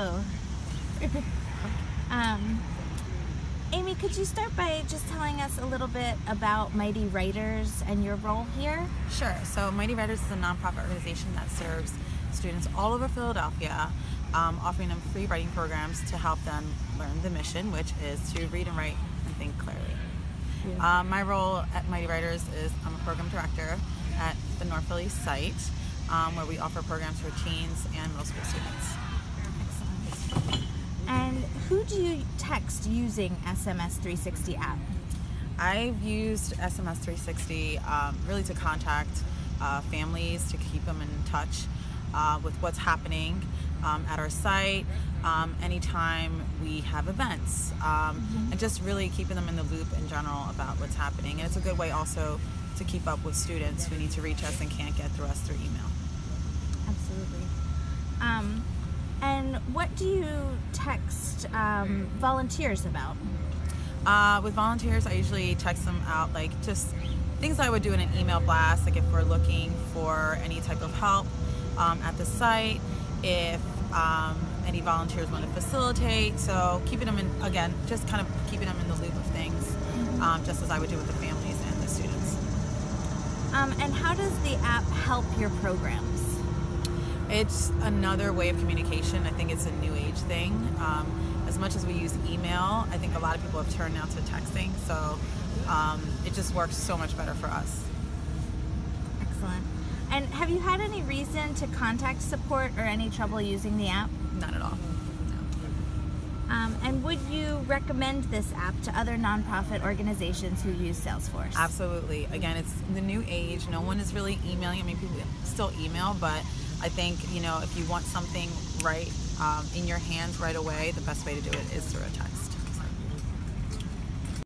Hello. um, Amy, could you start by just telling us a little bit about Mighty Writers and your role here? Sure. So, Mighty Writers is a nonprofit organization that serves students all over Philadelphia, um, offering them free writing programs to help them learn the mission, which is to read and write and think clearly. Um, my role at Mighty Writers is I'm a program director at the North Philly site, um, where we offer programs for teens and middle school students. Who do you text using SMS 360 app? I've used SMS 360 um, really to contact uh, families to keep them in touch uh, with what's happening um, at our site um, anytime we have events um, and just really keeping them in the loop in general about what's happening. And it's a good way also to keep up with students who need to reach us and can't get through us through email. Absolutely. What do you text um, volunteers about? Uh, with volunteers, I usually text them out like just things I would do in an email blast, like if we're looking for any type of help um, at the site, if um, any volunteers want to facilitate. So keeping them in, again, just kind of keeping them in the loop of things, um, just as I would do with the families and the students. Um, and how does the app help your programs? It's another way of communication. I think it's a new age thing. Um, as much as we use email, I think a lot of people have turned now to texting. So um, it just works so much better for us. Excellent. And have you had any reason to contact support or any trouble using the app? Not at all. Um, and would you recommend this app to other nonprofit organizations who use Salesforce? Absolutely. Again, it's the new age. No one is really emailing. I mean, people still email, but I think you know if you want something right um, in your hands right away, the best way to do it is through a text.